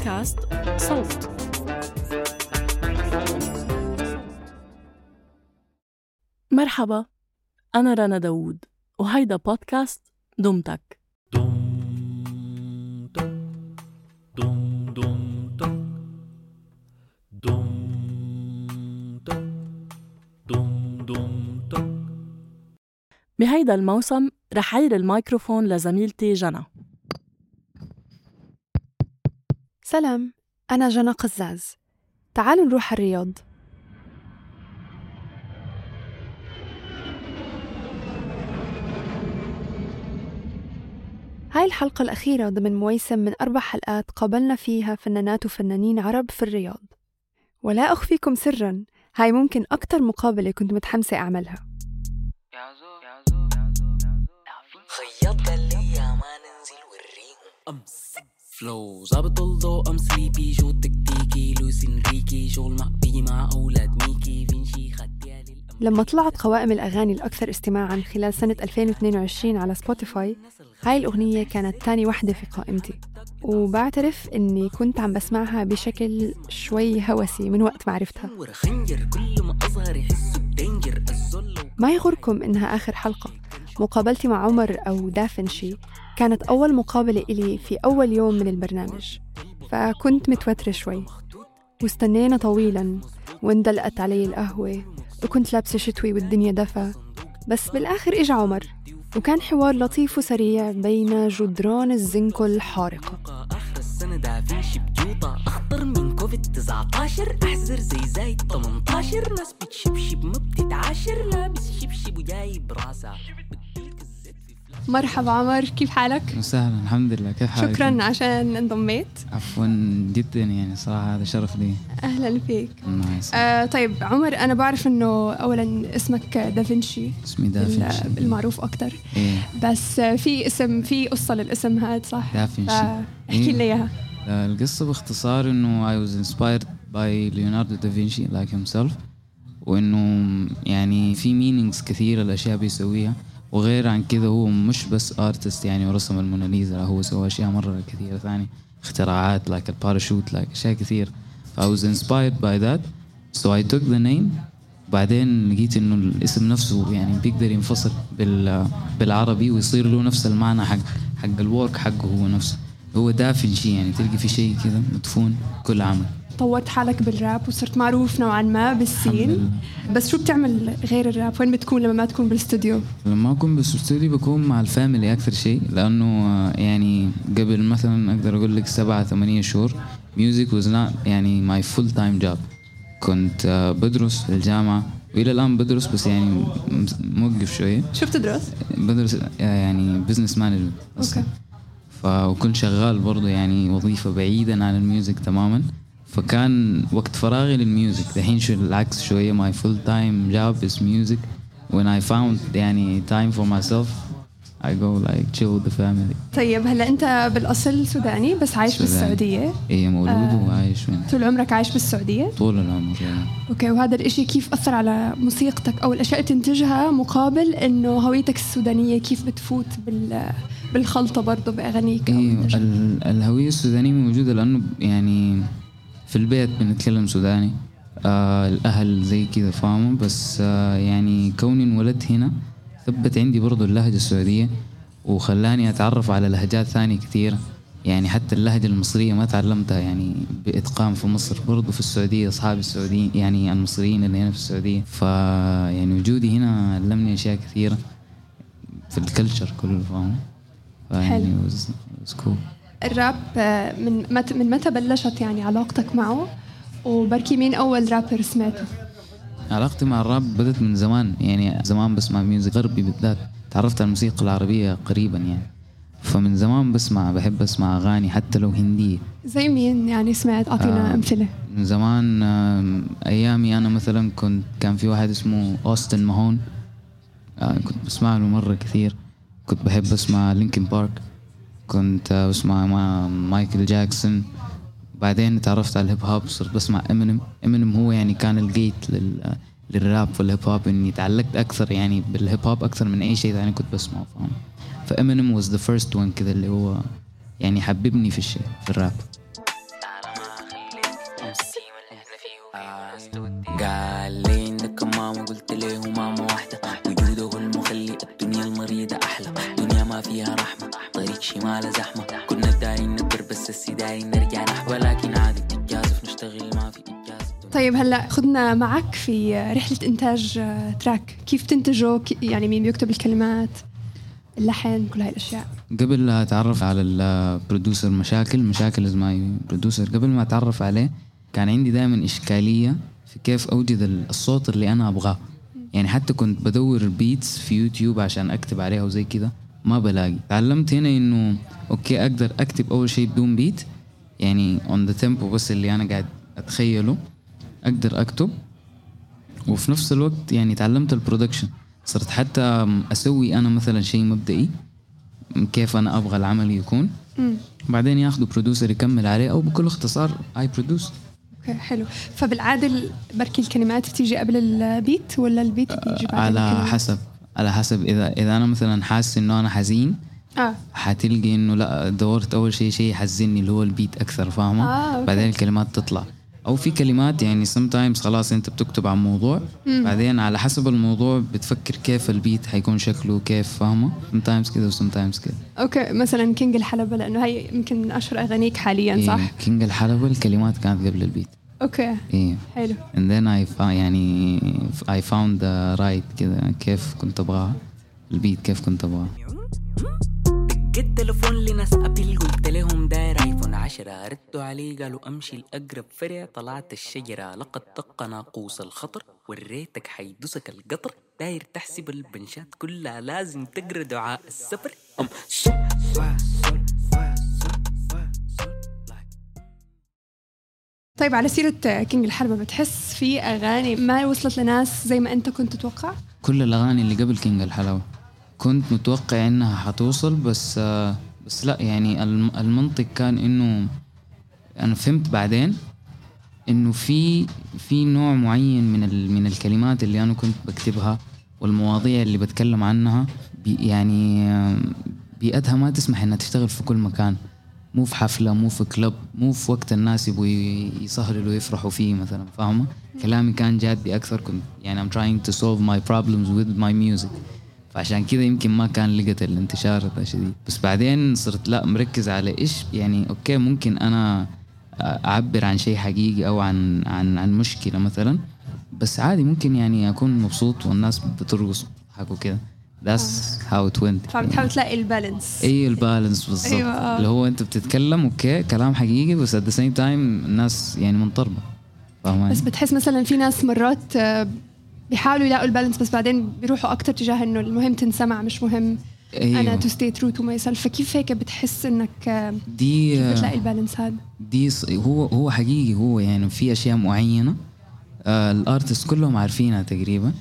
بودكاست صوت. مرحبا أنا رنا داوود وهيدا بودكاست دمتك بهيدا الموسم رح عير الميكروفون لزميلتي جنى سلام أنا جنى قزاز. تعالوا نروح الرياض. هاي الحلقة الأخيرة ضمن مويسم من أربع حلقات قابلنا فيها فنانات وفنانين عرب في الرياض. ولا أخفيكم سرا هاي ممكن أكتر مقابلة كنت متحمسة أعملها. خيط لي ما ننزل وريهم. فلو ظابط الضوء أم سليبي جو تكتيكي. لوس انريكي. شغل مع بي مع أولاد ميكي. فينشي خديالي لما طلعت قوائم الأغاني الأكثر استماعاً خلال سنة 2022 على سبوتيفاي هاي الأغنية كانت تاني وحدة في قائمتي. وبعترف إني كنت عم بسمعها بشكل شوي هوسي من وقت ما عرفتها. ما يغركم إنها آخر حلقة. مقابلتي مع عمر أو دافنشي كانت أول مقابلة إلي في أول يوم من البرنامج. فكنت متوترة شوي. واستنينا طويلا. واندلقت علي القهوة. وكنت لابسة شتوي والدنيا دفا بس بالآخر إجا عمر. وكان حوار لطيف وسريع بين جدران الزنكو الحارقة السنة دافنشي بجوطة. أخطر من كوفيد 19 أحزر زي زايد 18 ناس بتشبشب ما بتتعاشر. لابس شبشب وجايب راسها مرحبا عمر كيف حالك؟ وسهلا الحمد لله. كيف حالك؟ شكرا عشان انضميت عفوا جدا يعني صراحة هذا شرف لي. أهلا فيك. آه طيب عمر أنا بعرف إنه اولا اسمك دافنشي اسمي دافنشي. المعروف أكثر إيه. بس في اسم في قصة للاسم هذا صح؟ دافنشي. احكي لنا إياها. آه، القصة باختصار إنه I was inspired by Leonardo da Vinci like himself وإنه يعني في meanings كثيرة الأشياء بيسويها. وغير عن كذا هو مش بس artist يعني ورسم الموناليزا هو سوى أشياء مرة كثيرة ثانية. اختراعات like ال parachute like أشياء كثير. I was inspired by that. So I took the name. بعدين لقيت إنه الاسم نفسه يعني بيقدر ينفصل بال بالعربي ويصير له نفس المعنى حق حق ال work حقه هو نفسه. هو دافن شيء يعني تلقي في شيء كذا مدفون كل عمل. طورت حالك بالراب وصرت معروف نوعا ما بال scene. بس شو بتعمل غير الراب؟ وين بتكون لما ما تكون بالاستوديو لما أكون بالاستوديو بكون مع ال family أكثر شيء لأنه يعني قبل مثلا أقدر أقول لك سبعة ثمانية شهور music was not يعني my full time job كنت آه، بدرس في الجامعة. وإلى الآن بدرس بس يعني موقف شوية. شو بتدرس؟ بدرس آه، يعني business management okay. فكنت شغال برضه يعني وظيفة بعيدا عن ال music تماما. فكان وقت فراغي لل music. دحين شو العكس شوية. My full time job is music. When I found يعني time for myself I go like chill with the family. طيب هلا انت بالأصل سوداني بس عايش سوداني. بالسعودية. إيه مولود آه. وعايش وين طول عمرك عايش بالسعودية؟ طول العمر يعني okay وهذا الإشي كيف أثر على موسيقتك أو الأشياء اللي تنتجها مقابل إنه هويتك السودانية كيف بتفوت بال بالخلطة برضه بأغانيك إيه بالنجم؟ ال- الهوية السودانية موجودة لأنه يعني في البيت بنتكلم سوداني. آه الأهل زي كذا فاهمة. بس آه يعني كوني انولدت هنا ثبت عندي برضو اللهجة السعودية وخلاني أتعرف على لهجات ثانية كثيرة يعني حتى اللهجة المصرية ما تعلمتها يعني بإتقان في مصر. برضو في السعودية أصحابي السعوديين يعني المصريين اللي هنا في السعودية. فيعني وجودي هنا علمني أشياء كثيرة في ال culture كله فاهمة. حلو. الراب آه، من مت من متى بلشت يعني علاقتك معه؟ وبركي مين أول رابر سمعته؟ علاقتي مع الراب بدت من زمان يعني زمان بسمع music غربي بالذات. تعرفت على الموسيقى العربية قريبا يعني. فمن زمان بسمع بحب أسمع أغاني حتى لو هندية زي مين يعني سمعت؟ أعطينا آه. أمثلة. من زمان آم، أيامي أنا مثلا كنت كان في واحد اسمه أوستن ماهون. آه، كنت بسمع له مرة كثير. كنت بحب أسمع لينكن بارك. كنت بسمع مع مايكل جاكسون. بعدين تعرفت على الهيب هوب صرت بسمع امينيم امينيم هو يعني كان الgate لل للراب والهيب هوب إني تعلقت أكثر يعني بالهيب هوب أكثر من أي شيء ثاني كنت بسمعه فاهم؟ فامينيم was the first one كذا اللي هو يعني حببني في الشيء في الراب. قال لي عندك ماما قلت له ماما واحدة؟ وجوده المخلي الدنيا المريضة أحلى. دنيا ما فيها رحمة. طريق شمال زحمة. كنا دايرين ندر بس السي دايرين نرجع نحو. ولكن عادي بتتجازف نشتغل ما في إنجاز طيب هلا خذنا معك في رحلة إنتاج track. كيف تنتجه يعني مين بيكتب الكلمات؟ اللحن كل هاي الأشياء. قبل لا أتعرف على ال producer مشاكل مشاكل is my producer قبل ما أتعرف عليه كان عندي دائما إشكالية في كيف أوجد الصوت اللي أنا أبغاه. يعني حتى كنت بدور beats في يوتيوب عشان أكتب عليها وزي كذا. ما بلاقي. تعلمت هنا إنه أوكي أقدر أكتب أول شيء بدون beat يعني on the tempo بس اللي أنا قاعد أتخيله. أقدر أكتب. وفي نفس الوقت يعني تعلمت ال production صرت حتى أسوي أنا مثلا شيء مبدئي. كيف أنا أبغى العمل يكون. مم. بعدين ياخذوا producer يكمل عليه أو بكل اختصار I produce okay حلو. فبالعاده بركي الكلمات بتيجي قبل ال beat ولا ال beat بيجي بعد على الكلمات؟ حسب. على حسب إذا إذا أنا مثلا حاسس إنه أنا حزين آه. حتلقي إنه لا دورت أول شيء شيء يحزني اللي هو ال beat أكثر فاهمة؟ آه، بعدين الكلمات تطلع. أو في كلمات يعني sometimes خلاص أنت بتكتب عن موضوع مم. بعدين على حسب الموضوع بتفكر كيف ال beat حيكون شكله كيف فاهمة؟ sometimes كده و sometimes كده. okay مثلا كينج الحلبة لأنه هي يمكن من أشهر أغانيك حاليا إيه، صح؟ إيه كينج الحلبة الكلمات كانت قبل ال beat. okay. إيه. حلو. And then I found يعني I found the right كده كيف كنت أبغاها ال beat كيف كنت ابغاه جيت تليفون لناس ابل قلت لهم داير ايفون عشرة ردوا علي قالوا أمشي الاقرب فرع طلعت الشجرة لقد طق ناقوس الخطر وريتك حيدوسك القطر داير تحسب البنشات كلها لازم تقرأ دعاء السفر. أم. طيب على سيرة كينج الحلبة بتحس في أغاني ما وصلت لناس زي ما أنت كنت تتوقع؟ كل الأغاني اللي قبل كينج الحلبة كنت متوقع إنها حتوصل بس بس لا يعني المنطق كان إنه أنا فهمت بعدين إنه في في نوع معين من من الكلمات اللي أنا كنت بكتبها والمواضيع اللي بتكلم عنها بي يعني بيئتها ما تسمح إنها تشتغل في كل مكان مو في حفلة مو في club مو في وقت الناس يبغوا يسهروا ويفرحوا فيه مثلا فاهمة؟ كلامي كان جادي أكثر كنت يعني I'm trying to solve my problems with my music. فعشان كذا يمكن ما كان لقت الانتشار شديد. بس بعدين صرت لا مركز على إيش؟ يعني okay ممكن أنا أعبر عن شيء حقيقي أو عن عن عن مشكلة مثلا. بس عادي ممكن يعني أكون مبسوط والناس بترقص وتضحك وكذا that's how it went فبتحاول تلاقي البالانس. اي البالانس بالضبط. أيوة. اللي هو أنت بتتكلم okay كلام حقيقي بس at the same time الناس يعني منطربة. بس بتحس مثلا في ناس مرات بيحاولوا يلاقوا ال balance بس بعدين بيروحوا أكثر تجاه إنه المهم تنسمع مش مهم أيوه. أنا to stay true to myself فكيف هيك بتحس إنك دي كيف بتلاقي ال balance هذا؟ دي هو هو حقيقي هو يعني في أشياء معينة آه ال artist كلهم عارفينها تقريبا.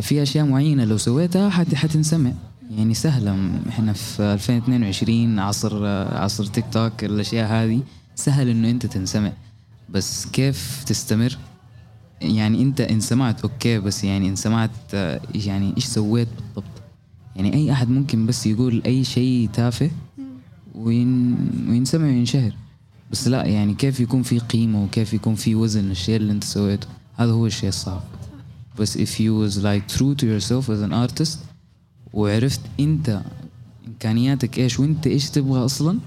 في أشياء معينة لو سويتها حت حتنسمع. يعني سهلة. إحنا في 2022 عصر عصر تيك توك الأشياء هذه سهل إنه أنت تنسمع. بس كيف تستمر؟ يعني أنت إن سمعت okay بس يعني إن سمعت يعني إيش سويت بالضبط؟ يعني أي أحد ممكن بس يقول أي شيء تافه وين وينسمع وينشهر. بس لا يعني كيف يكون في قيمة وكيف يكون في وزن للشيء اللي أنت سويته؟ هذا هو الشيء الصعب. بس if you was like true to yourself as an artist وعرفت انت إمكانياتك إيش وانت إيش تبغى أصلا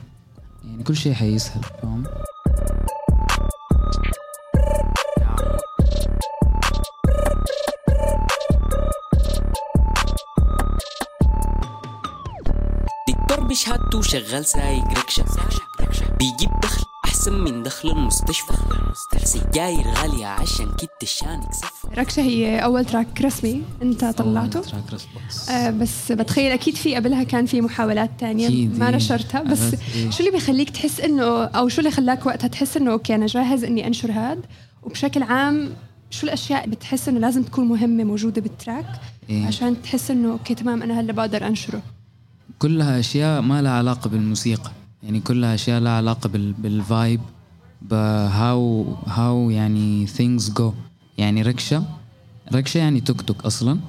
يعني كل شيء حيسهل فاهم؟ بشهادته شغال سايق ركشة. بيجيب دخل أحسن من دخل المستشفى. سجاير غالية عشان كده الشانك صفى ركشة هي أول track رسمي أنت طلعته. track رسمي آه بس بتخيل أكيد في قبلها كان في محاولات تانية ما إيه. نشرتها. بس إيه. شو اللي بيخليك تحس إنه أو شو اللي خلاك وقتها تحس إنه okay أنا جاهز إني أنشر هاد وبشكل عام شو الأشياء بتحس إنه لازم تكون مهمة موجودة بال track إيه؟ عشان تحس إنه okay تمام أنا هلا بقدر أنشره كلها أشياء ما لها علاقة بالموسيقى. يعني كلها أشياء لها علاقة بال vibe ب how how يعني things go. يعني ركشة. ركشة يعني توك توك أصلا.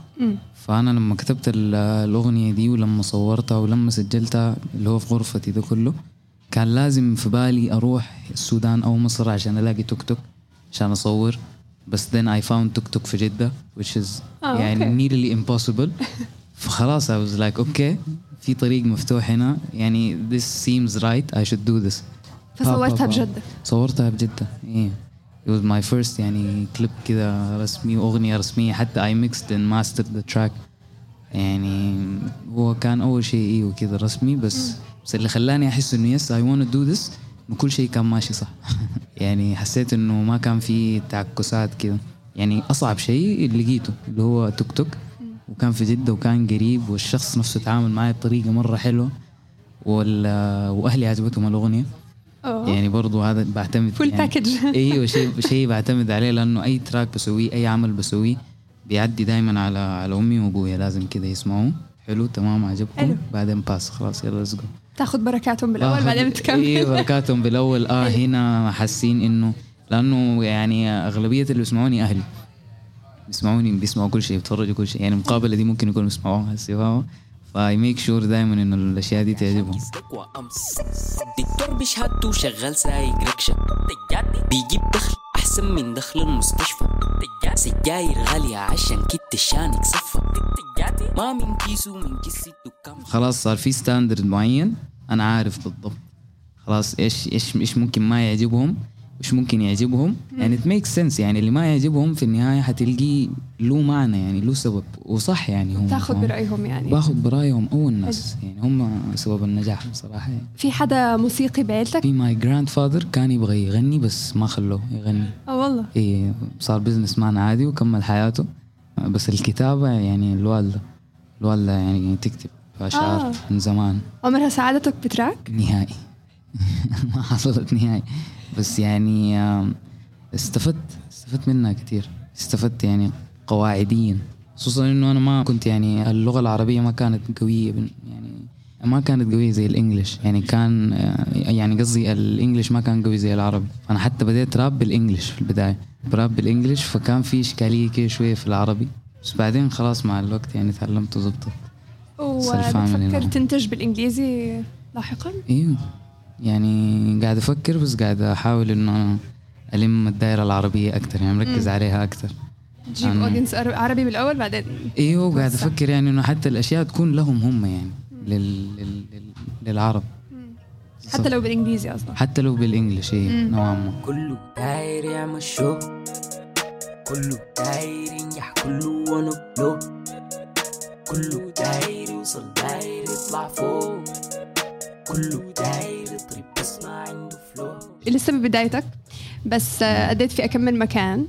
فأنا لما كتبت الأغنية دي ولما صورتها ولما سجلتها اللي هو في غرفتي ده كله كان لازم في بالي أروح السودان أو مصر عشان ألاقي توك توك عشان أصور. بس then I found توك توك في جدة which is آه، يعني nearly impossible. فخلاص I was like okay في طريق مفتوح هنا. يعني this seems right I should do this. فصورتها. بجدة. صورتها بجدة إيه. It was my first يعني كليب كذا رسمي واغنية رسمية حتى I mixed and mastered the track. يعني هو كان أول شيء أيوه كذا رسمي بس بس اللي خلاني أحس إنه yes I wanna do this إنه كل شيء كان ماشي صح. يعني حسيت إنه ما كان في تعكسات كذا يعني أصعب شيء اللي لقيته اللي هو توك توك. وكان في جدة وكان قريب والشخص نفسه تعامل معي بطريقة مرة حلوة وال... وأهلي عجبتهم الأغنية. أوه. يعني برضو هذا بعتمد full يعني package أيوه شيء شيء بعتمد عليه لأنه أي track بسويه أي عمل بسويه بيعدي دائما على على أمي وأبويا لازم كذا يسمعوه. حلو تمام عجبكم؟ حلو. بعدين باس خلاص يلا let's go تاخذ بركاتهم بالأول بعدين بتكمل. أيوه بركاتهم بالأول. آه هنا حاسين إنه لأنه يعني أغلبية اللي بيسمعوني أهلي. بيسمعوني بيسمعوا كل شيء بيتفرجوا كل شيء. يعني المقابله دي ممكن يكونوا بيسمعوها هسه ف I make sure دائما إنه الأشياء دي تعجبهم. دكتور بشهادته شغال سايق ركشة. بيجيب دخل أحسن من دخل المستشفى. سجاير غالية عشان كت الشانك صفى ما من كيسو من كيس الدكان. خلاص صار في standard معين. أنا عارف بالضبط. خلاص إيش إيش إيش ممكن ما يعجبهم. وايش ممكن يعجبهم؟ يعني it makes sense. يعني اللي ما يعجبهم في النهاية حتلقيه له معنى يعني له سبب. وصح يعني هم تاخذ؟ برأيهم يعني. باخذ برأيهم اول ناس يعني هم سبب النجاح بصراحة. يعني. في حدا موسيقي بعيلتك؟ في my grandfather كان يبغى يغني بس ما خلوه يغني. آه والله. إيه صار businessman عادي وكمل حياته. بس الكتابة يعني الوالدة الوالدة يعني تكتب أشعار آه. من زمان. عمرها سعادتك ب track؟ نهائي. ما حصلت نهائي. بس يعني استفدت استفدت منها كتير. استفدت يعني قواعديا. خصوصا إنه أنا ما كنت يعني اللغة العربية ما كانت قوية بن- يعني ما كانت قوية زي ال English. يعني كان آه، يعني قصدي ال English ما كان قوي زي العربي. فأنا حتى بديت rap بال English في البداية. براب بالإنجليش فكان في إشكالية كده شوية في العربي. بس بعدين خلاص مع الوقت يعني تعلمت وبتفكر now. تنتج بالإنجليزي لاحقا؟ أيوه يعني قاعد أفكر بس قاعد أحاول إنه ألم الدائره العربية أكثر يعني مركز عليها أكثر تجيب أنا- اودينس عربي بالأول بعدين إيوه قاعد. أفكر يعني إنه حتى الأشياء تكون لهم هم يعني لل... لل... لل... للعرب. حتى لو بالإنجليزي أصلا. حتى لو بالانجلش إيه مم. نوعا ما. كله داير يعمل شو كله داير ينجح كله وأنا بلو كله داير يوصل داير يطلع فوق. كله داير يضرب بس ما عنده فلو لسه ببدايتك بس آه، أديت في أكمل مكان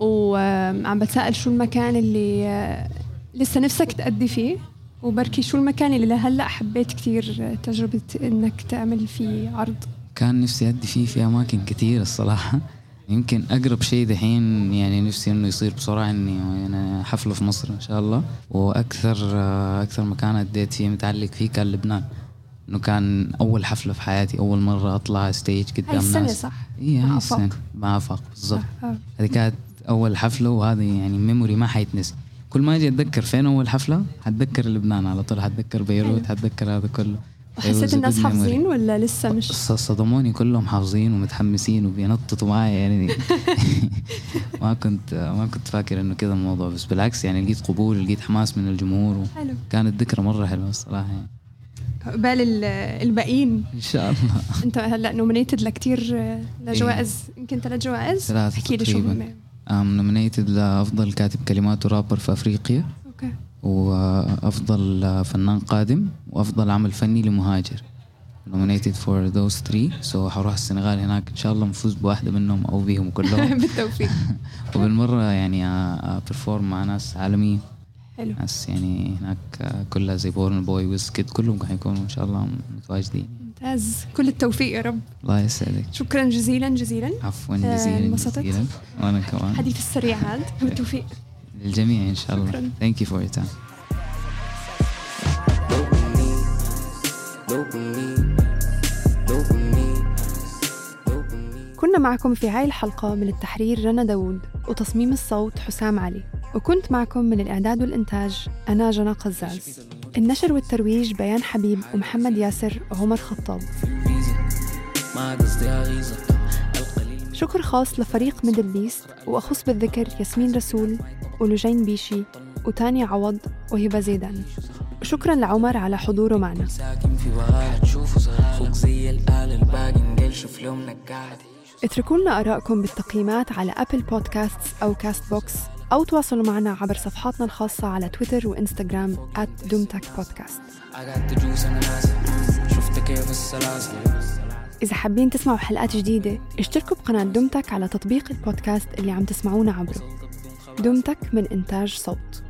وعم بتساءل شو المكان اللي آه، لسه نفسك تأدي فيه وبركي شو المكان اللي لهلأ حبيت كتير آه، تجربة إنك تعمل فيه عرض. كان نفسي أدي فيه في أماكن كتير الصراحة. يمكن أقرب شيء دحين يعني نفسي إنه يصير بسرعة إني يعني حفلة في مصر إن شاء الله. وأكثر أكثر مكان أديت فيه متعلق فيه كان لبنان. إنه كان أول حفلة في حياتي أول مرة أطلع stage هاي قدام ناس صح؟ إيه هاي آفاق. السنة مع آفاق بالضبط آه. هذه كانت أول حفلة وهذه يعني memory ما حيتنسي كل ما أجي أتذكر فين أول حفلة حتذكر لبنان على طول حتذكر بيروت حتذكر هذا كله وحسيت الناس. حافظين ولا لسه مش صدموني كلهم حافظين ومتحمسين وبينططوا معي يعني ما كنت ما كنت فاكر إنه كذا الموضوع بس بالعكس يعني لقيت قبول لقيت حماس من الجمهور حلو وكانت ذكرى مرة حلوة الصراحة يعني. قبال ال- الباقيين. إن شاء الله. انت هلا nominated لكتير آه، لجوائز يمكن ثلاث جوائز ثلاثة احكي لي شو. هم I'm nominated لأفضل كاتب كلمات ورابر في أفريقيا. أوكي. وأفضل فنان قادم. وأفضل عمل فني لمهاجر. nominated for those three. So حروح السنغال هناك إن شاء الله نفوز بواحدة منهم أو بيهم كلهم. بالتوفيق. وبالمرة يعني ا perform مع ناس عالمية. حلو. ناس يعني هناك كلها زي بورنا بوي وويزكيد كلهم حيكونوا ان شاء الله متواجدين. ممتاز. كل التوفيق يا رب. الله يسعدك. شكرا جزيلا جزيلا. عفوا آه، جزيلا انبسطت؟ جزيلا. وأنا كمان. حديث السريع هذا. بالتوفيق. للجميع إن شاء الله. شكراً. thank you for your time. كنا معكم في هاي الحلقة من التحرير رنا داوود وتصميم الصوت حسام علي. وكنت معكم من الإعداد والإنتاج أنا جنى قزاز. النشر والترويج بيان حبيب ومحمد ياسر وعمر خطاب. شكر خاص لفريق MDLBEAST وأخص بالذكر ياسمين رسول ولجين بيشي وتانيا عوض وهبة زيدان. شكرا لعمر على حضوره معنا. اتركوا لنا آرائكم بالتقييمات على Apple Podcasts أو Castbox أو تواصلوا معنا عبر صفحاتنا الخاصة على تويتر وإنستغرام دُم تَك بودكاست. إذا حابين تسمعوا حلقات جديدة اشتركوا بقناة دومتك على تطبيق البودكاست اللي عم تسمعونا عبره. دومتك من إنتاج صوت.